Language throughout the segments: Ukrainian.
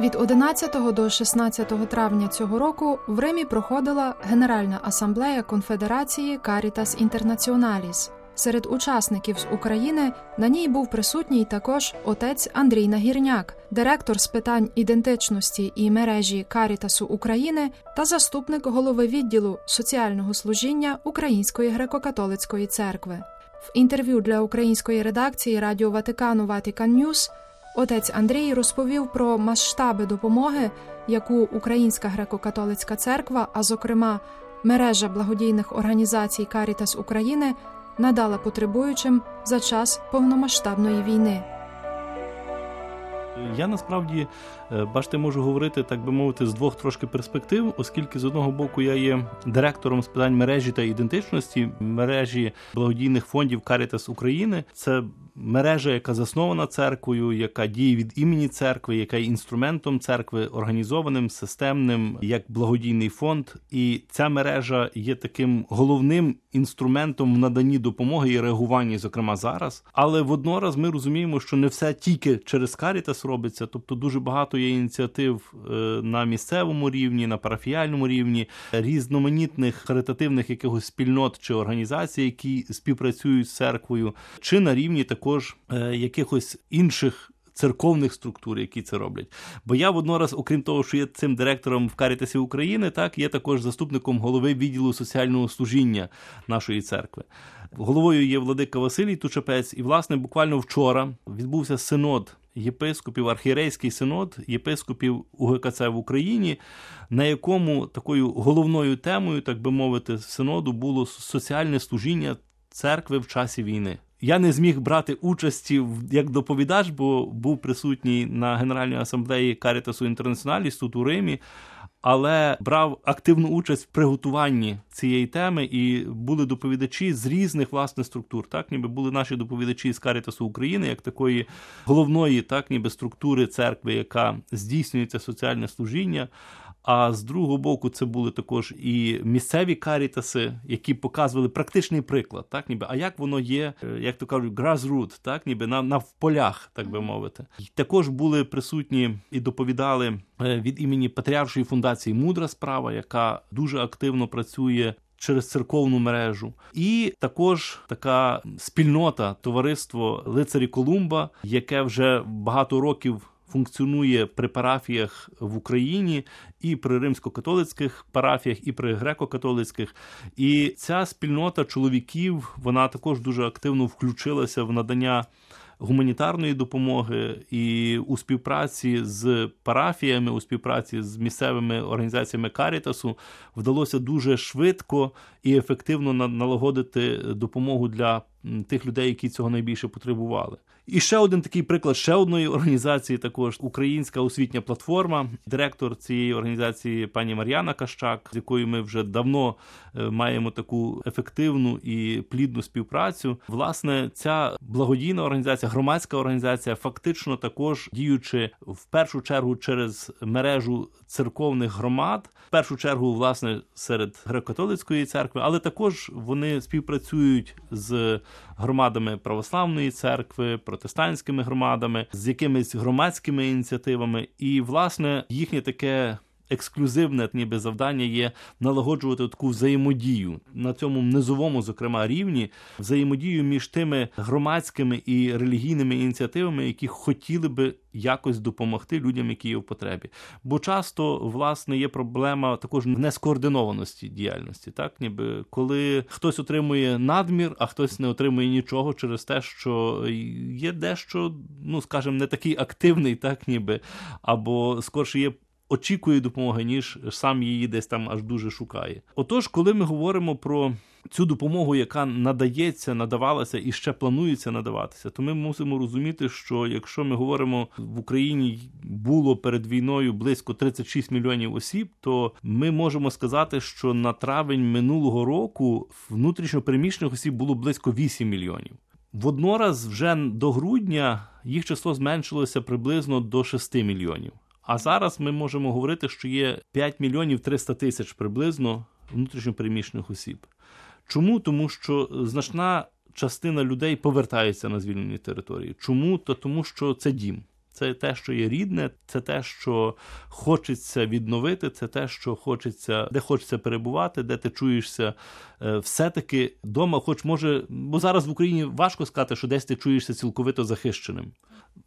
Від 11 до 16 травня цього року в Римі проходила Генеральна асамблея Конфедерації Caritas Internationalis. Серед учасників з України на ній був присутній також отець Андрій Нагірняк, директор з питань ідентичності і мережі Карітасу України та заступник голови відділу соціального служіння Української греко-католицької церкви. В інтерв'ю для української редакції Радіо Ватикану Ватикан Ньюс отець Андрій розповів про масштаби допомоги, яку Українська греко-католицька церква, а зокрема мережа благодійних організацій Карітас України надала потребуючим за час повномасштабної війни. Я насправді, е, бачите, можу говорити, так би мовити, з двох трошки перспектив, оскільки з одного боку я є директором з питань мережі та ідентичності мережі благодійних фондів Карітас України. Це мережа, яка заснована церквою, яка діє від імені церкви, яка є інструментом церкви, організованим, системним, як благодійний фонд. І ця мережа є таким головним інструментом в наданні допомоги і реагуванні, зокрема зараз. Але воднораз ми розуміємо, що не все тільки через Карітас робиться, тобто дуже багато є ініціатив е, на місцевому рівні, на парафіальному рівні, різноманітних харитативних якихось спільнот чи організацій, які співпрацюють з церквою, чи на рівні також е, якихось інших. Церковних структур, які це роблять. Бо я воднораз, окрім того, що є цим директором в Карітасі України, так є також заступником голови відділу соціального служіння нашої церкви. Головою є Владика Василій Тучапець, і, власне, буквально вчора відбувся синод єпископів, архієрейський синод єпископів УГКЦ в Україні, на якому такою головною темою, так би мовити, синоду було соціальне служіння церкви в часі війни. Я не зміг брати участі як доповідач, бо був присутній на Генеральній асамблеї Карітасу Інтернаціоналіс тут у Римі але брав активну участь в приготуванні цієї теми, і були доповідачі з різних власне структур. Так, ніби були наші доповідачі з Карітасу України, як такої головної, так ніби структури церкви, яка здійснюється соціальне служіння. А з другого боку, це були також і місцеві карітаси, які показували практичний приклад, так ніби а як воно є, е, як то кажуть, grassroot, так ніби на на в полях, так би мовити. І також були присутні і доповідали е, від імені Патріаршої фундації Мудра справа, яка дуже активно працює. Через церковну мережу, і також така спільнота, товариство лицарі Колумба, яке вже багато років функціонує при парафіях в Україні і при римсько-католицьких парафіях, і при греко-католицьких. І ця спільнота чоловіків вона також дуже активно включилася в надання. Гуманітарної допомоги і у співпраці з парафіями, у співпраці з місцевими організаціями Карітасу вдалося дуже швидко і ефективно налагодити допомогу для тих людей, які цього найбільше потребували. І ще один такий приклад ще одної організації, також українська освітня платформа, директор цієї організації пані Мар'яна Кащак, з якою ми вже давно е, маємо таку ефективну і плідну співпрацю. Власне, ця благодійна організація, громадська організація, фактично також діючи в першу чергу через мережу церковних громад, в першу чергу, власне, серед греко-католицької церкви, але також вони співпрацюють з громадами православної церкви, протестантськими громадами, з якимись громадськими ініціативами, і власне їхнє таке. Ексклюзивне ніби завдання є налагоджувати таку взаємодію на цьому низовому, зокрема, рівні взаємодію між тими громадськими і релігійними ініціативами, які хотіли би якось допомогти людям, які є в потребі. Бо часто власне є проблема також нескоординованості діяльності, так ніби коли хтось отримує надмір, а хтось не отримує нічого через те, що є дещо, ну скажімо, не такий активний, так ніби, або скорше є очікує допомоги, ніж сам її десь там аж дуже шукає. Отож, коли ми говоримо про цю допомогу, яка надається, надавалася і ще планується надаватися, то ми мусимо розуміти, що якщо ми говоримо в Україні було перед війною близько 36 мільйонів осіб, то ми можемо сказати, що на травень минулого року внутрішньопереміщених осіб було близько 8 мільйонів. Воднораз вже до грудня їх число зменшилося приблизно до 6 мільйонів. А зараз ми можемо говорити, що є 5 мільйонів 300 тисяч приблизно внутрішньопереміщених осіб. Чому? Тому що значна частина людей повертається на звільнені території. Чому? То тому, що це дім. Це те, що є рідне, це те, що хочеться відновити, це те, що хочеться, де хочеться перебувати, де ти чуєшся е, все-таки вдома, хоч може, бо зараз в Україні важко сказати, що десь ти чуєшся цілковито захищеним.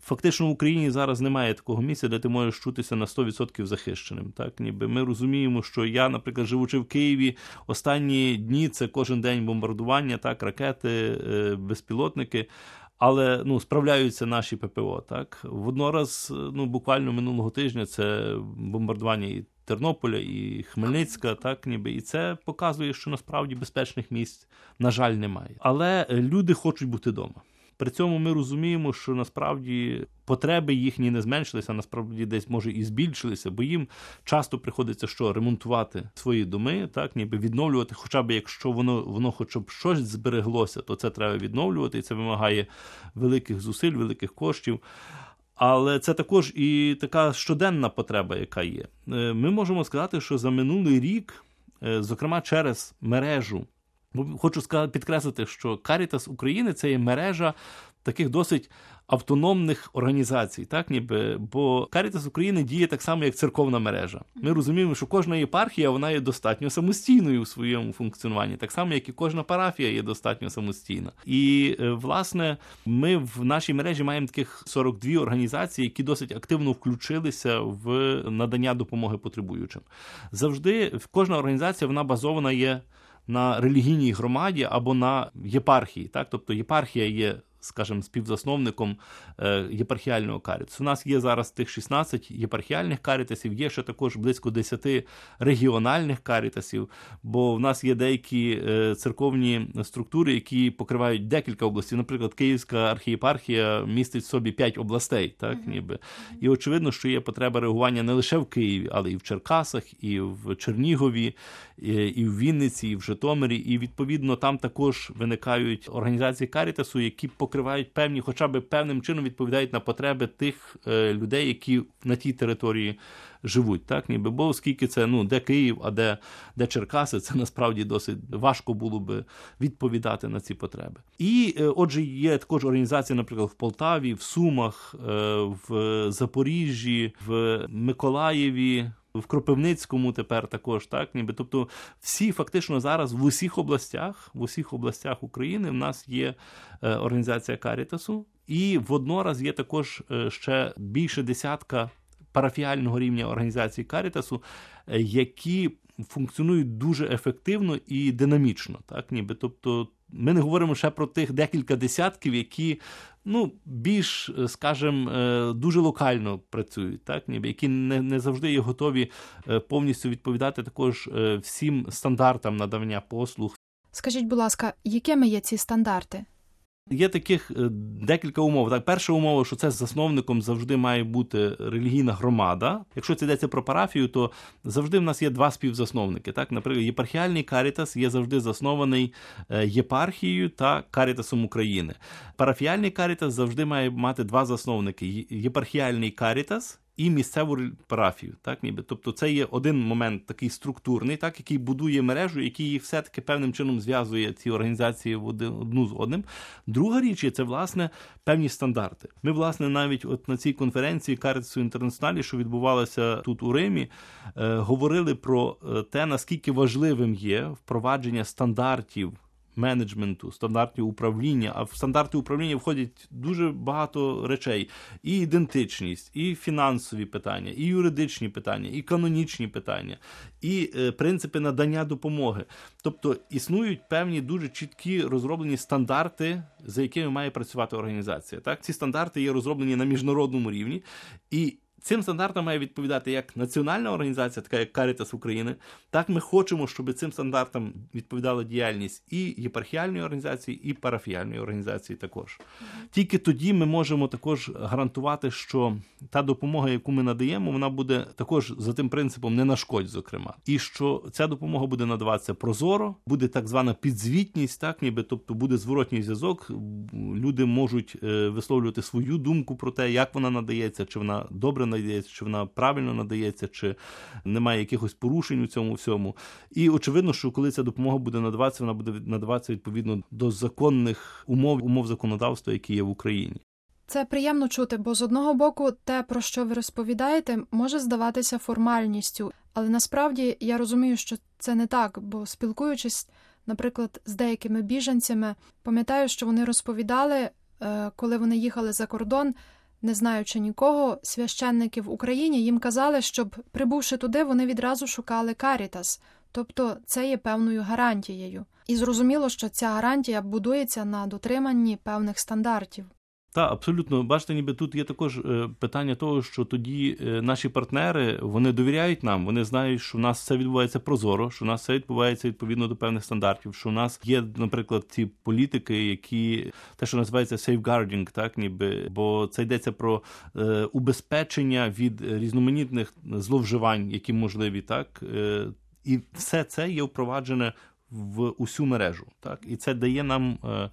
Фактично в Україні зараз немає такого місця, де ти можеш чутися на 100% захищеним. Так, ніби ми розуміємо, що я, наприклад, живучи в Києві, останні дні це кожен день бомбардування, так, ракети, е, безпілотники. Але ну справляються наші ППО. Так воднораз, ну буквально минулого тижня це бомбардування і Тернополя і Хмельницька, так ніби і це показує, що насправді безпечних місць на жаль немає. Але люди хочуть бути вдома. При цьому ми розуміємо, що насправді потреби їхні не зменшилися, а насправді десь може і збільшилися, бо їм часто приходиться що ремонтувати свої доми, так ніби відновлювати. Хоча б якщо воно воно хоча б щось збереглося, то це треба відновлювати, і це вимагає великих зусиль, великих коштів. Але це також і така щоденна потреба, яка є. Е, ми можемо сказати, що за минулий рік, е, зокрема через мережу Хочу підкреслити, що Карітас України це є мережа таких досить автономних організацій, так ніби бо Карітас України діє так само, як церковна мережа. Ми розуміємо, що кожна єпархія вона є достатньо самостійною у своєму функціонуванні, так само, як і кожна парафія є достатньо самостійна. І е, власне ми в нашій мережі маємо таких 42 організації, які досить активно включилися в надання допомоги потребуючим. Завжди кожна організація вона базована є на релігійній громаді або на єпархії. Так? Тобто єпархія є скажімо, співзасновником е, єпархіального карітасу. У нас є зараз тих 16 єпархіальних карітасів, є ще також близько 10 регіональних карітасів, бо в нас є деякі е, церковні структури, які покривають декілька областей. Наприклад, Київська архієпархія містить в собі 5 областей, так ніби. І очевидно, що є потреба реагування не лише в Києві, але і в Черкасах, і в Чернігові, і в Вінниці, і в Житомирі. І відповідно там також виникають організації карітасу, які покривають покривають певні, хоча б певним чином відповідають на потреби тих е, людей, які на тій території живуть. Так, ніби бо оскільки це ну де Київ, а де де Черкаси, це насправді досить важко було би відповідати на ці потреби. І е, отже, є також організації, наприклад, в Полтаві, в Сумах, е, в Запоріжжі, в Миколаєві в Кропивницькому тепер також, так ніби. Тобто, всі фактично зараз в усіх областях, в усіх областях України в нас є е, організація Карітасу, і воднораз є також е, ще більше десятка парафіального рівня організації Карітасу, е, які функціонують дуже ефективно і динамічно, так ніби. Тобто, ми не говоримо ще про тих декілька десятків, які ну, більш, скажімо, е, дуже локально працюють, так, ніби які не не завжди є готові е, повністю відповідати також е, всім стандартам надавання послуг. Скажіть, будь ласка, якими є ці стандарти? Є таких е, декілька умов. Так, перша умова, що це засновником завжди має бути релігійна громада. Якщо це йдеться про парафію, то завжди в нас є два співзасновники. Так, наприклад, єпархіальний карітас є завжди заснований е, єпархією та карітасом України. Парафіальний карітас завжди має мати два засновники: єпархіальний карітас і місцеву парафію, так ніби. Тобто це є один момент такий структурний, так який будує мережу, який все-таки певним чином зв'язує ці організації в один, одну з одним. Друга річ є це власне певні стандарти. Ми, власне, навіть от на цій конференції Карицю інтернаціоналі, що відбувалася тут у Римі, е, говорили про е, те, наскільки важливим є впровадження стандартів менеджменту, стандартів управління. А в стандарти управління входять дуже багато речей: і ідентичність, і фінансові питання, і юридичні питання, і канонічні питання, і е, принципи надання допомоги. Тобто існують певні дуже чіткі розроблені стандарти, за якими має працювати організація. Так, ці стандарти є розроблені на міжнародному рівні. і Цим стандартам має відповідати як національна організація, така як Карітас України, так ми хочемо, щоб цим стандартам відповідала діяльність і єпархіальної організації, і парафіальної організації. Також тільки тоді ми можемо також гарантувати, що та допомога, яку ми надаємо, вона буде також за тим принципом не нашкодь, зокрема, і що ця допомога буде надаватися прозоро, буде так звана підзвітність, так ніби тобто буде зворотній зв'язок. Люди можуть е, висловлювати свою думку про те, як вона надається, чи вона добре надається, чи вона правильно надається, чи немає якихось порушень у цьому всьому. І очевидно, що коли ця допомога буде надаватися, вона буде надаватися відповідно до законних умов умов законодавства, які є в Україні. Це приємно чути, бо з одного боку, те, про що ви розповідаєте, може здаватися формальністю, але насправді я розумію, що це не так, бо спілкуючись, наприклад, з деякими біженцями, пам'ятаю, що вони розповідали, е, коли вони їхали за кордон, не знаючи нікого, священники в Україні їм казали, щоб прибувши туди, вони відразу шукали карітас, тобто це є певною гарантією. І зрозуміло, що ця гарантія будується на дотриманні певних стандартів. Так, абсолютно, бачите, ніби тут є також е, питання того, що тоді е, наші партнери вони довіряють нам, вони знають, що в нас все відбувається прозоро, що в нас все відбувається відповідно до певних стандартів. Що в нас є, наприклад, ці політики, які те, що називається safeguarding, так ніби, бо це йдеться про е, убезпечення від різноманітних зловживань, які можливі, так е, і все це є впроваджене в усю мережу, так і це дає нам. Е,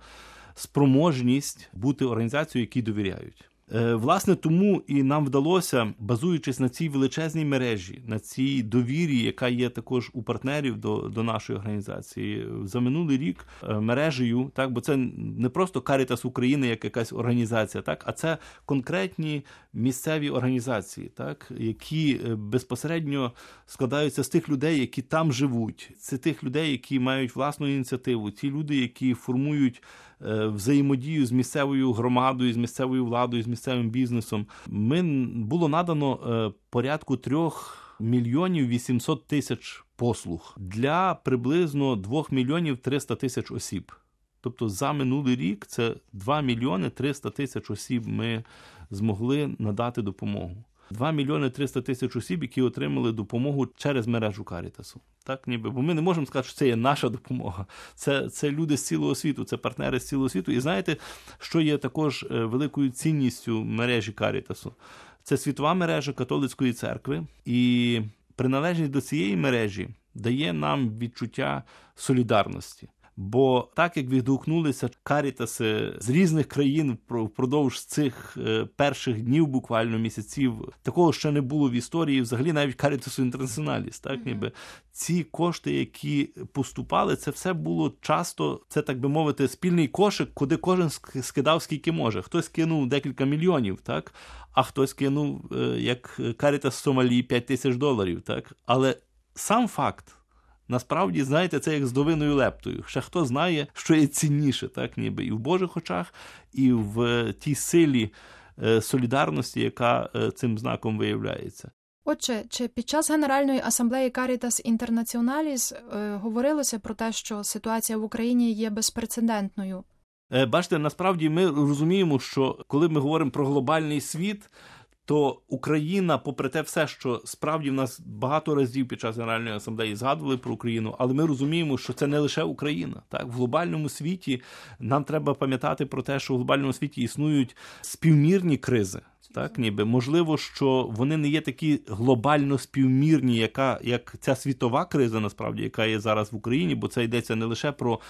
спроможність бути організацією, якій довіряють. Е, власне, тому і нам вдалося, базуючись на цій величезній мережі, на цій довірі, яка є також у партнерів до до нашої організації, за минулий рік е, мережею, так бо це не просто Карітас України, як якась організація, так а це конкретні місцеві організації, так які е, безпосередньо складаються з тих людей, які там живуть. Це тих людей, які мають власну ініціативу, ті люди, які формують. Е, взаємодію з місцевою громадою, з місцевою владою, з місцевим бізнесом. Ми було надано е, порядку трьох мільйонів 800 тисяч послуг для приблизно 2 мільйонів 300 тисяч осіб. Тобто за минулий рік це 2 мільйони 300 тисяч осіб ми змогли надати допомогу. 2 мільйони 300 тисяч осіб, які отримали допомогу через мережу Карітасу. Так, ніби, бо ми не можемо сказати, що це є наша допомога. Це це люди з цілого світу, це партнери з цілого світу. І знаєте, що є також е, великою цінністю мережі Карітасу? Це світова мережа католицької церкви, і приналежність до цієї мережі дає нам відчуття солідарності. Бо так як відгукнулися карітаси з різних країн впродовж цих е, перших днів, буквально місяців, такого ще не було в історії. Взагалі, навіть карітасу інтернаціоналіс, так ніби ці кошти, які поступали, це все було часто, це так би мовити, спільний кошик, куди кожен скидав скільки може. Хтось кинув декілька мільйонів, так а хтось кинув е, як карітас Сомалі 5 тисяч доларів, так але сам факт. Насправді, знаєте, це як з довиною лептою. Ще хто знає, що є цінніше, так ніби і в Божих очах, і в тій силі е, солідарності, яка е, цим знаком виявляється. Отже, чи під час Генеральної асамблеї Caritas Internationalis е, говорилося про те, що ситуація в Україні є безпрецедентною? Бачите, насправді ми розуміємо, що коли ми говоримо про глобальний світ, то Україна, попри те, все, що справді в нас багато разів під час Генеральної асамблеї згадували про Україну, але ми розуміємо, що це не лише Україна. Так, в глобальному світі нам треба пам'ятати про те, що в глобальному світі існують співмірні кризи. Так, ніби можливо, що вони не є такі глобально співмірні, яка як ця світова криза, насправді, яка є зараз в Україні, бо це йдеться не лише про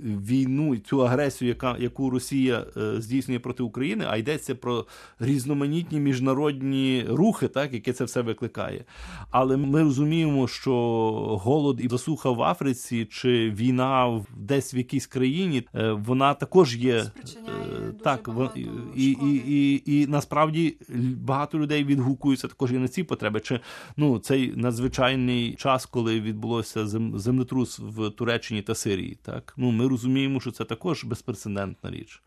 війну і цю агресію, яка яку Росія е, здійснює проти України, а йдеться про різноманітні міжнародні рухи, так які це все викликає. Але ми розуміємо, що голод і засуха в Африці чи війна десь в якійсь країні, е, вона також є е, так, і, і, і, і, і насправді багато людей відгукуються також і на ці потреби. Чи ну цей надзвичайний час, коли відбулося землетрус в Туреччині та Сирії? Так ну ми розуміємо, що це також безпрецедентна річ.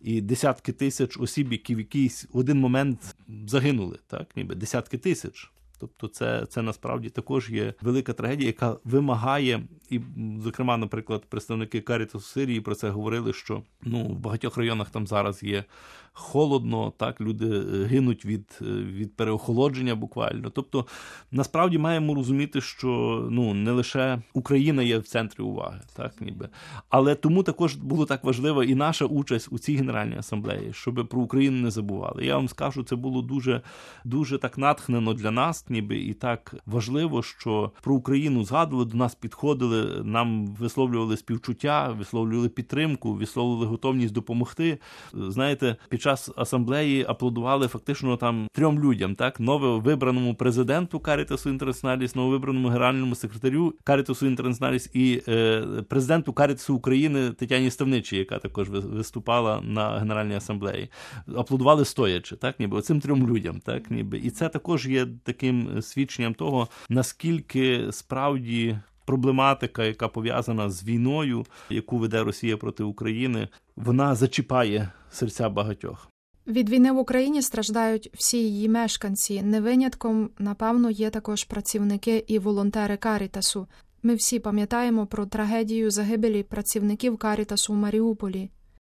І десятки тисяч осіб, які в якийсь один момент загинули, так ніби десятки тисяч. Тобто, це це насправді також є велика трагедія, яка вимагає, і, зокрема, наприклад, представники Карітасу Сирії про це говорили, що ну в багатьох районах там зараз є холодно, так люди е, гинуть від е, від переохолодження буквально. Тобто, насправді маємо розуміти, що ну не лише Україна є в центрі уваги, так ніби, але тому також було так важливо і наша участь у цій генеральній асамблеї, щоб про Україну не забували. Я вам скажу, це було дуже дуже так натхнено для нас ніби і так важливо, що про Україну згадували до нас, підходили, нам висловлювали співчуття, висловлювали підтримку, висловлювали готовність допомогти. Знаєте, під час асамблеї аплодували фактично там трьом людям, так нововибраному президенту Карітасу Інтернаціоналіс, нововибраному генеральному секретарю Карітасу Інтернаціоналіс і е, президенту Карітасу України Тетяні Ставничі, яка також виступала на генеральній асамблеї. Аплодували стоячи, так ніби оцим трьом людям, так ніби і це також є таким свідченням того, наскільки справді. Проблематика, яка пов'язана з війною, яку веде Росія проти України, вона зачіпає серця багатьох. Від війни в Україні страждають всі її мешканці. Не винятком, напевно, є також працівники і волонтери Карітасу. Ми всі пам'ятаємо про трагедію загибелі працівників Карітасу у Маріуполі.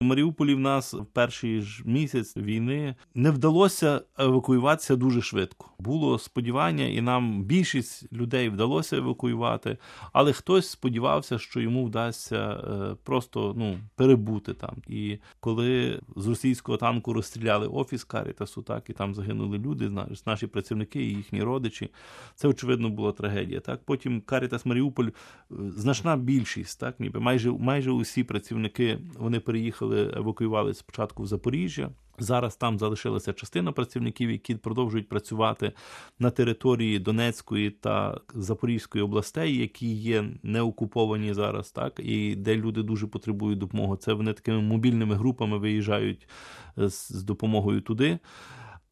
Маріуполі в нас в перший ж місяць війни не вдалося евакуюватися дуже швидко. Було сподівання, і нам більшість людей вдалося евакуювати, але хтось сподівався, що йому вдасться е, просто ну перебути там. І коли з російського танку розстріляли офіс Карітасу, так і там загинули люди, наші працівники і їхні родичі. Це очевидно була трагедія. Так потім Карітас Маріуполь е, значна більшість, так ніби майже майже усі працівники вони переїхали виїхали, евакуювали спочатку в Запоріжжя. Зараз там залишилася частина працівників, які продовжують працювати на території Донецької та Запорізької областей, які є не окуповані зараз, так і де люди дуже потребують допомоги. Це вони такими мобільними групами виїжджають з допомогою туди.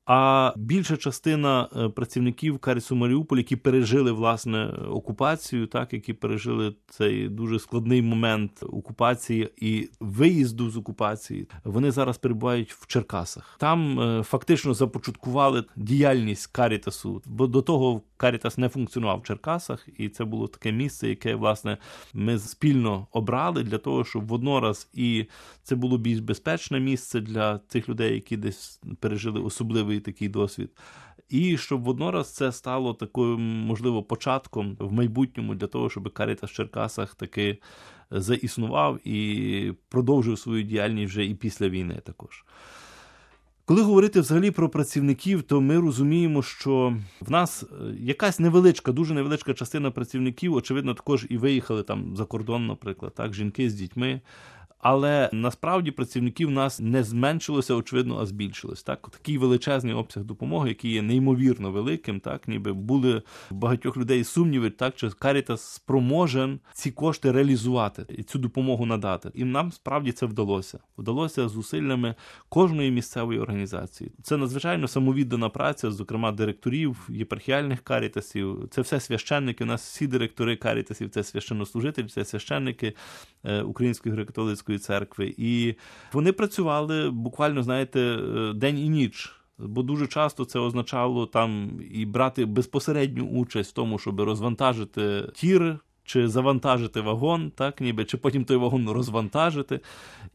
А більша частина е, працівників Карісу Маріуполь, які пережили власне окупацію, так які пережили цей дуже складний момент окупації і виїзду з окупації, вони зараз перебувають в Черкасах. Там е, фактично започаткували діяльність Карітасу, бо до того Карітас не функціонував в Черкасах, і це було таке місце, яке власне ми спільно обрали для того, щоб воднораз і це було більш безпечне місце для тих людей, які десь пережили особливий такий досвід. І щоб воднораз це стало такою, можливо, початком в майбутньому для того, щоб Карітас в Черкасах таки заіснував і продовжив свою діяльність вже і після війни також. Коли говорити взагалі про працівників, то ми розуміємо, що в нас е, якась невеличка, дуже невеличка частина працівників, очевидно, також і виїхали там за кордон, наприклад, так, жінки з дітьми. Але насправді працівників нас не зменшилося, очевидно, а збільшилось. Так, такий величезний обсяг допомоги, який є неймовірно великим, так ніби були багатьох людей сумніви, так чи Карітас спроможен ці кошти реалізувати і цю допомогу надати. І нам справді це вдалося. Вдалося зусиллями кожної місцевої організації. Це надзвичайно самовіддана праця, зокрема директорів, єпархіальних карітасів. Це все священники. У нас всі директори карітасів, це священнослужителі, це священники е, Української греко-католицької Католицької церкви, і вони працювали буквально, знаєте, е, день і ніч. Бо дуже часто це означало там і брати безпосередню участь в тому, щоб розвантажити тір чи завантажити вагон, так ніби чи потім той вагон розвантажити.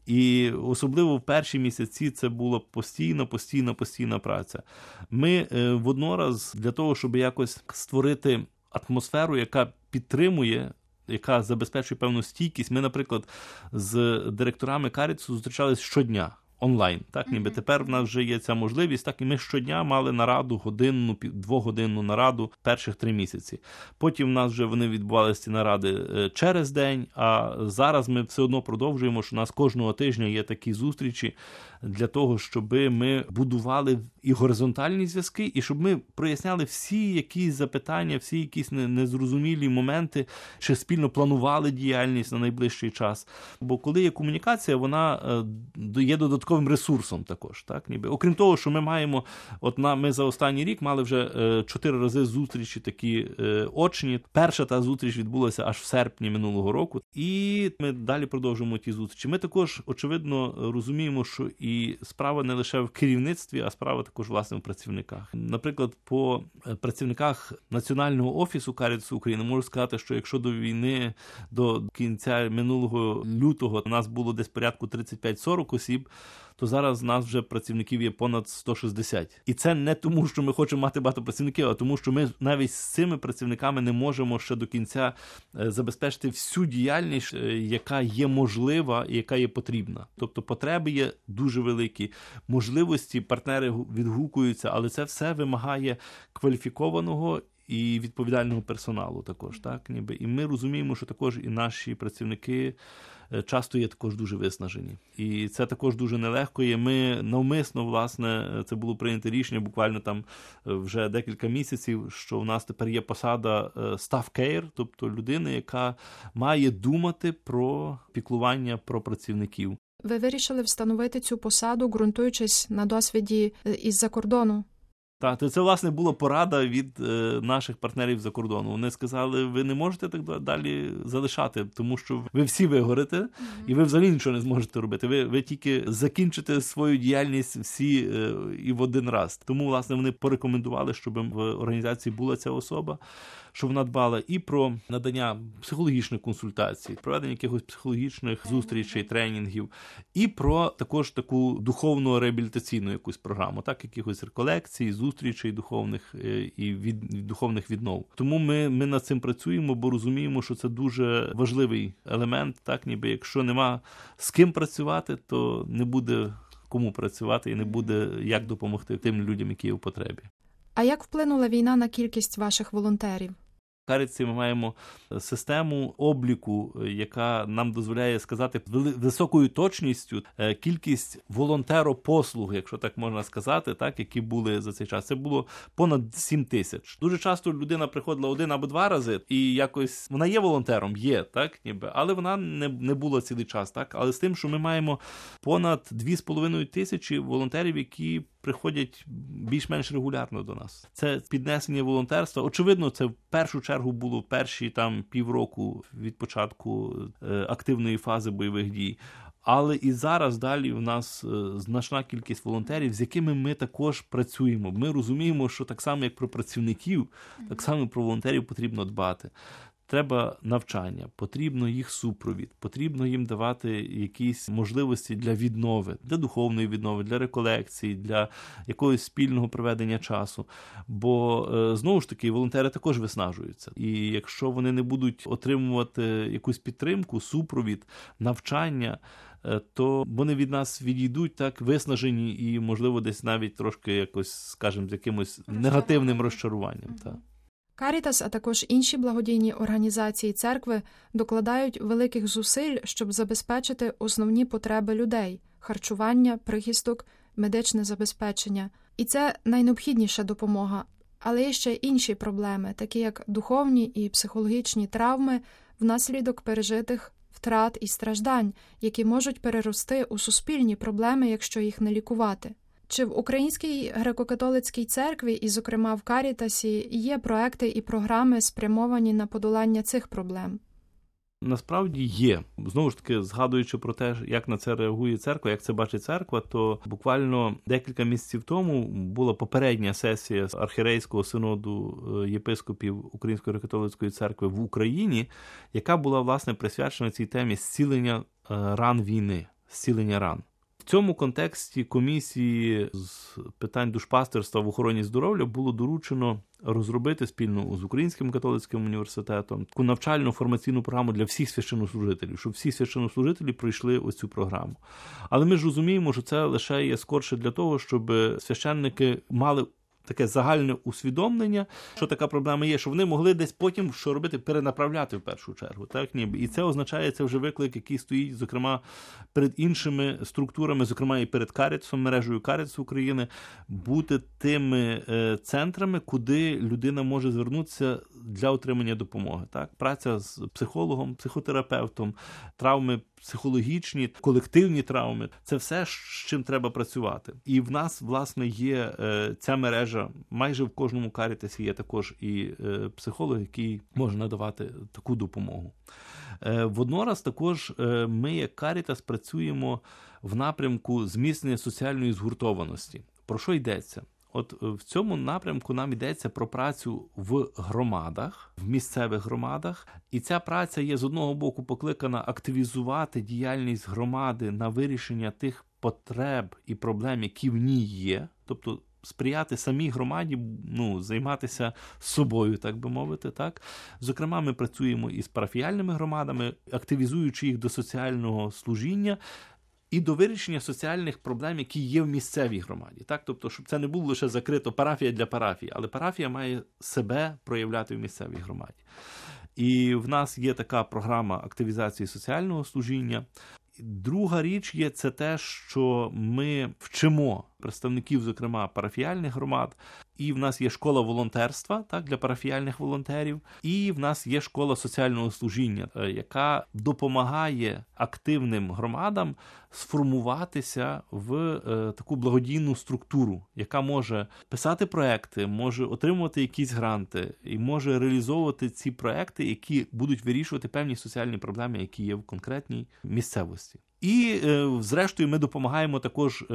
І особливо в перші місяці це була постійна, постійна, постійна праця. Ми е, воднораз для того, щоб якось створити атмосферу, яка підтримує яка забезпечує певну стійкість. Ми, наприклад, з директорами Каріцу зустрічались щодня онлайн. Так, ніби тепер в нас вже є ця можливість. Так і ми щодня мали нараду годинну, двогодинну нараду перших три місяці. Потім в нас вже вони відбувалися ці наради е, через день. А зараз ми все одно продовжуємо, що у нас кожного тижня є такі зустрічі для того, щоб ми будували і горизонтальні зв'язки, і щоб ми проясняли всі якісь запитання, всі якісь незрозумілі моменти, чи спільно планували діяльність на найближчий час. Бо коли є комунікація, вона е, є додатковим ресурсом також. Так, ніби окрім того, що ми маємо, от на ми за останній рік мали вже е, чотири рази зустрічі такі е, очні. Перша та зустріч відбулася аж в серпні минулого року, і ми далі продовжуємо ті зустрічі. Ми також очевидно розуміємо, що і справа не лише в керівництві, а справа також власне в працівниках. Наприклад, по е, працівниках національного офісу Карітсу України можу сказати, що якщо до війни до кінця минулого лютого у нас було десь порядку 35-40 осіб то зараз нас вже працівників є понад 160. І це не тому, що ми хочемо мати багато працівників, а тому, що ми навіть з цими працівниками не можемо ще до кінця е, забезпечити всю діяльність, е, яка є можлива і яка є потрібна. Тобто потреби є дуже великі, можливості партнери відгукуються, але це все вимагає кваліфікованого і відповідального персоналу також, так ніби і ми розуміємо, що також і наші працівники часто є також дуже виснажені, і це також дуже нелегко. є. Ми навмисно, власне, це було прийнято рішення буквально там е, вже декілька місяців. Що в нас тепер є посада е, care, тобто людини, яка має думати про піклування про працівників. Ви вирішили встановити цю посаду, ґрунтуючись на досвіді із-за кордону. Так, то це власне була порада від е, наших партнерів за кордону. Вони сказали, ви не можете так далі залишати, тому що ви всі вигорите, mm-hmm. і ви взагалі нічого не зможете робити. Ви ви тільки закінчите свою діяльність всі е, і в один раз. Тому власне вони порекомендували, щоб в організації була ця особа що вона дбала і про надання психологічних консультацій, проведення якихось психологічних зустрічей, тренінгів, і про також таку духовну реабілітаційну якусь програму, так якихось реколекцій, зустрічей духовних е, і від духовних віднов. Тому ми, ми над цим працюємо, бо розуміємо, що це дуже важливий елемент, так ніби якщо нема з ким працювати, то не буде. Кому працювати і не буде як допомогти тим людям, які є в потребі. А як вплинула війна на кількість ваших волонтерів? Кариці ми маємо е, систему обліку, е, яка нам дозволяє сказати високою точністю е, кількість волонтеропослуг, якщо так можна сказати, так які були за цей час. Це було понад 7 тисяч. Дуже часто людина приходила один або два рази, і якось вона є волонтером, є так, ніби, але вона не не була цілий час. Так, але з тим, що ми маємо понад 2,5 тисячі волонтерів, які приходять більш-менш регулярно до нас. Це піднесення волонтерства. Очевидно, це в першу чергу було перші там півроку від початку е, активної фази бойових дій. Але і зараз далі в нас е, значна кількість волонтерів, з якими ми також працюємо. Ми розуміємо, що так само, як про працівників, так само про волонтерів потрібно дбати треба навчання, потрібно їх супровід, потрібно їм давати якісь можливості для віднови, для духовної віднови, для реколекції, для якогось спільного проведення часу. Бо е, знову ж таки волонтери також виснажуються. І якщо вони не будуть отримувати якусь підтримку, супровід, навчання. Е, то вони від нас відійдуть так виснажені і, можливо, десь навіть трошки якось, скажімо, з якимось негативним розчаруванням. Так. Карітас, а також інші благодійні організації церкви докладають великих зусиль, щоб забезпечити основні потреби людей харчування, прихисток, медичне забезпечення. І це найнеобхідніша допомога. Але є ще інші проблеми, такі як духовні і психологічні травми внаслідок пережитих втрат і страждань, які можуть перерости у суспільні проблеми, якщо їх не лікувати. Чи в Українській греко-католицькій церкві, і, зокрема, в Карітасі, є проекти і програми, спрямовані на подолання цих проблем? Насправді є знову ж таки, згадуючи про те, як на це реагує церква, як це бачить церква, то буквально декілька місяців тому була попередня сесія архірейського синоду е, єпископів Української католицької церкви в Україні, яка була власне присвячена цій темі зцілення е, ран війни, зцілення ран цьому контексті комісії з питань душпастерства в охороні здоров'я було доручено розробити спільно з Українським католицьким університетом таку навчальну формаційну програму для всіх священнослужителів, щоб всі священнослужителі пройшли ось цю програму. Але ми ж розуміємо, що це лише є скорше для того, щоб священники мали таке загальне усвідомлення, що така проблема є, що вони могли десь потім що робити, перенаправляти в першу чергу. Так ніби і це означає це вже виклик, який стоїть, зокрема, перед іншими структурами, зокрема і перед Каріцом, мережею Каріц України, бути тими е, центрами, куди людина може звернутися для отримання допомоги. Так, праця з психологом, психотерапевтом, травми психологічні, колективні травми це все, з чим треба працювати. І в нас, власне, є е, ця мережа. Майже в кожному карітасі є також і е, психолог, який може надавати таку допомогу. Е, воднораз також ми, як Карітас, працюємо в напрямку зміцнення соціальної згуртованості. Про що йдеться? От е, в цьому напрямку нам йдеться про працю в громадах, в місцевих громадах, і ця праця є з одного боку покликана активізувати діяльність громади на вирішення тих потреб і проблем, які в ній є, тобто сприяти самій громаді, ну, займатися собою, так би мовити. Так? Зокрема, ми працюємо із парафіяльними громадами, активізуючи їх до соціального служіння. І до вирішення соціальних проблем, які є в місцевій громаді, так тобто, щоб це не було лише закрито парафія для парафії, але парафія має себе проявляти в місцевій громаді. І в нас є така програма активізації соціального служіння. Друга річ є це те, що ми вчимо представників, зокрема парафіальних громад, і в нас є школа волонтерства так для парафіальних волонтерів, і в нас є школа соціального служіння, е, яка допомагає активним громадам сформуватися в е, таку благодійну структуру, яка може писати проекти, може отримувати якісь гранти і може реалізовувати ці проекти, які будуть вирішувати певні соціальні проблеми, які є в конкретній місцевості. І, е, зрештою, ми допомагаємо також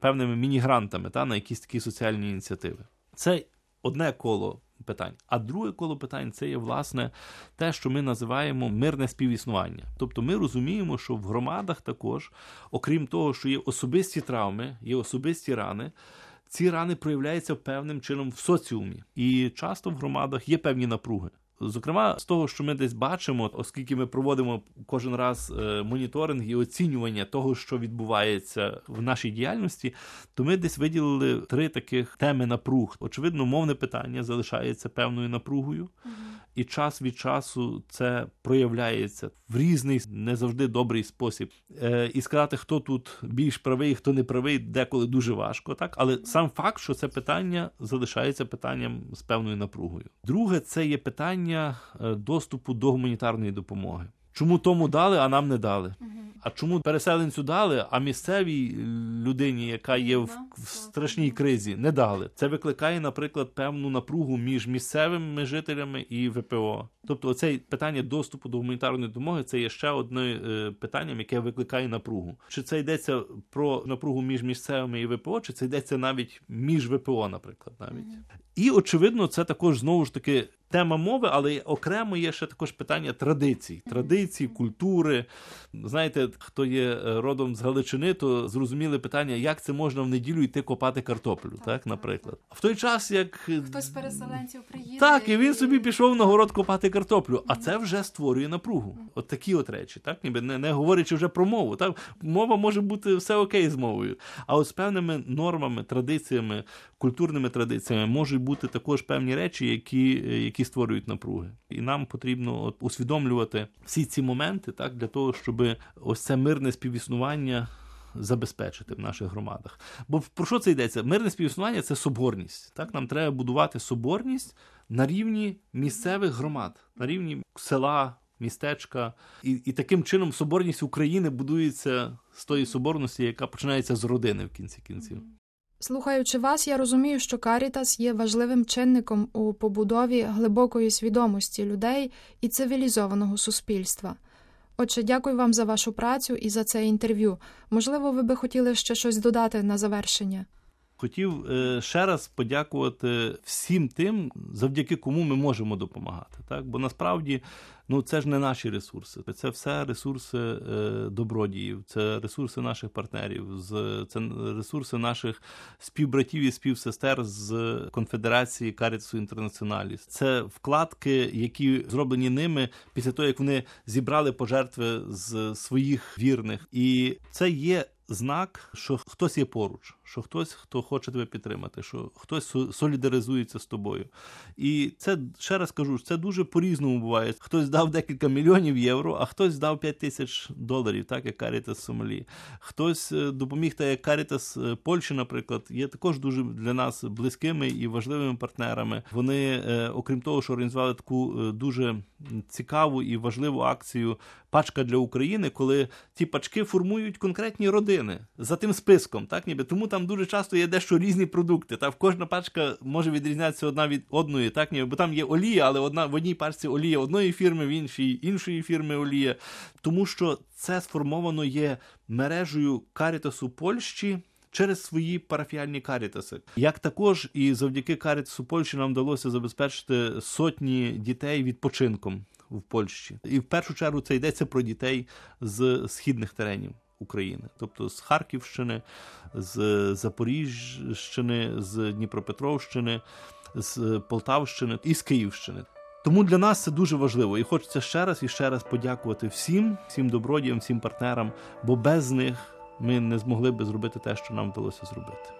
певними міні-грантами та на якісь такі соціальні ініціативи. Це одне коло питань. А друге коло питань це є власне те, що ми називаємо мирне співіснування. Тобто ми розуміємо, що в громадах також, окрім того, що є особисті травми, є особисті рани. Ці рани проявляються певним чином в соціумі, і часто в громадах є певні напруги. Зокрема, з того, що ми десь бачимо, оскільки ми проводимо кожен раз е, моніторинг і оцінювання того, що відбувається в нашій діяльності, то ми десь виділили три таких теми напруг. Очевидно, мовне питання залишається певною напругою, і час від часу це проявляється в різний, не завжди добрий спосіб. Е, і сказати, хто тут більш правий, хто не правий, деколи дуже важко, так але сам факт, що це питання залишається питанням з певною напругою. Друге, це є питання е, доступу до гуманітарної допомоги. Чому тому дали, а нам не дали? А чому переселенцю дали, а місцевій людині, яка є в, в страшній кризі, не дали? Це викликає, наприклад, певну напругу між місцевими жителями і ВПО. Тобто, оце питання доступу до гуманітарної допомоги це є ще одне е, питанням, яке викликає напругу. Чи це йдеться про напругу між місцевими і ВПО, чи це йдеться навіть між ВПО, наприклад, навіть. І очевидно, це також знову ж таки тема мови, але окремо є ще також питання традицій, традицій, культури. Знаєте, хто є е, родом з Галичини, то зрозуміли питання, як це можна в неділю йти копати картоплю, так, так наприклад. В той час, як е, хтось переселенців приїде. Так, і він собі пішов на город копати картоплю, а це вже створює напругу. От такі от речі, так ніби не, не говорячи вже про мову. Так мова може бути все окей з мовою, а от з певними нормами, традиціями, культурними традиціями можуть бути також певні речі, які е, які створюють напруги. І нам потрібно от, усвідомлювати всі ці моменти, так для того, щоб ось це мирне співіснування. Забезпечити в наших громадах. Бо про що це йдеться? Мирне співіснування це соборність. Так, Нам треба будувати соборність на рівні місцевих громад, на рівні села, містечка. І і таким чином соборність України будується з тої соборності, яка починається з родини в кінці кінців. Слухаючи вас, я розумію, що Карітас є важливим чинником у побудові глибокої свідомості людей і цивілізованого суспільства. Отже, дякую вам за вашу працю і за це інтерв'ю. Можливо, ви би хотіли ще щось додати на завершення. Хотів е, ще раз подякувати всім тим, завдяки кому ми можемо допомагати. Так? Бо насправді ну, це ж не наші ресурси, це все ресурси е, добродіїв, це ресурси наших партнерів, це ресурси наших співбратів і співсестер з конфедерації Карітсу Інтернаціоналіс. Це вкладки, які зроблені ними після того, як вони зібрали пожертви з своїх вірних, і це є знак, що хтось є поруч, що хтось, хто хоче тебе підтримати, що хтось солідаризується з тобою. І це ще раз кажу, це дуже по-різному буває. Хтось дав декілька мільйонів євро, а хтось дав 5 тисяч доларів, так як Карітас Сомалі. Хтось е, допоміг, так як Карітас е, Польщі, наприклад, є також дуже для нас близькими і важливими партнерами. Вони, е, окрім того, що організували таку дуже цікаву і важливу акцію пачка для України, коли ті пачки формують конкретні родини за тим списком, так ніби тому там дуже часто є дещо різні продукти. Та кожна пачка може відрізнятися одна від одної, так ніби бо там є олія, але одна в одній пачці олія одної фірми, в іншій іншої фірми олія, тому що це сформовано є мережею Карітасу Польщі. Через свої парафіальні карітаси, як також і завдяки карітасу Польщі нам вдалося забезпечити сотні дітей відпочинком в Польщі. І в першу чергу це йдеться про дітей з східних теренів. України, тобто з Харківщини, з Запоріжщини, з Дніпропетровщини, з Полтавщини і з Київщини. Тому для нас це дуже важливо, і хочеться ще раз і ще раз подякувати всім, всім добродіям, всім партнерам, бо без них ми не змогли би зробити те, що нам вдалося зробити.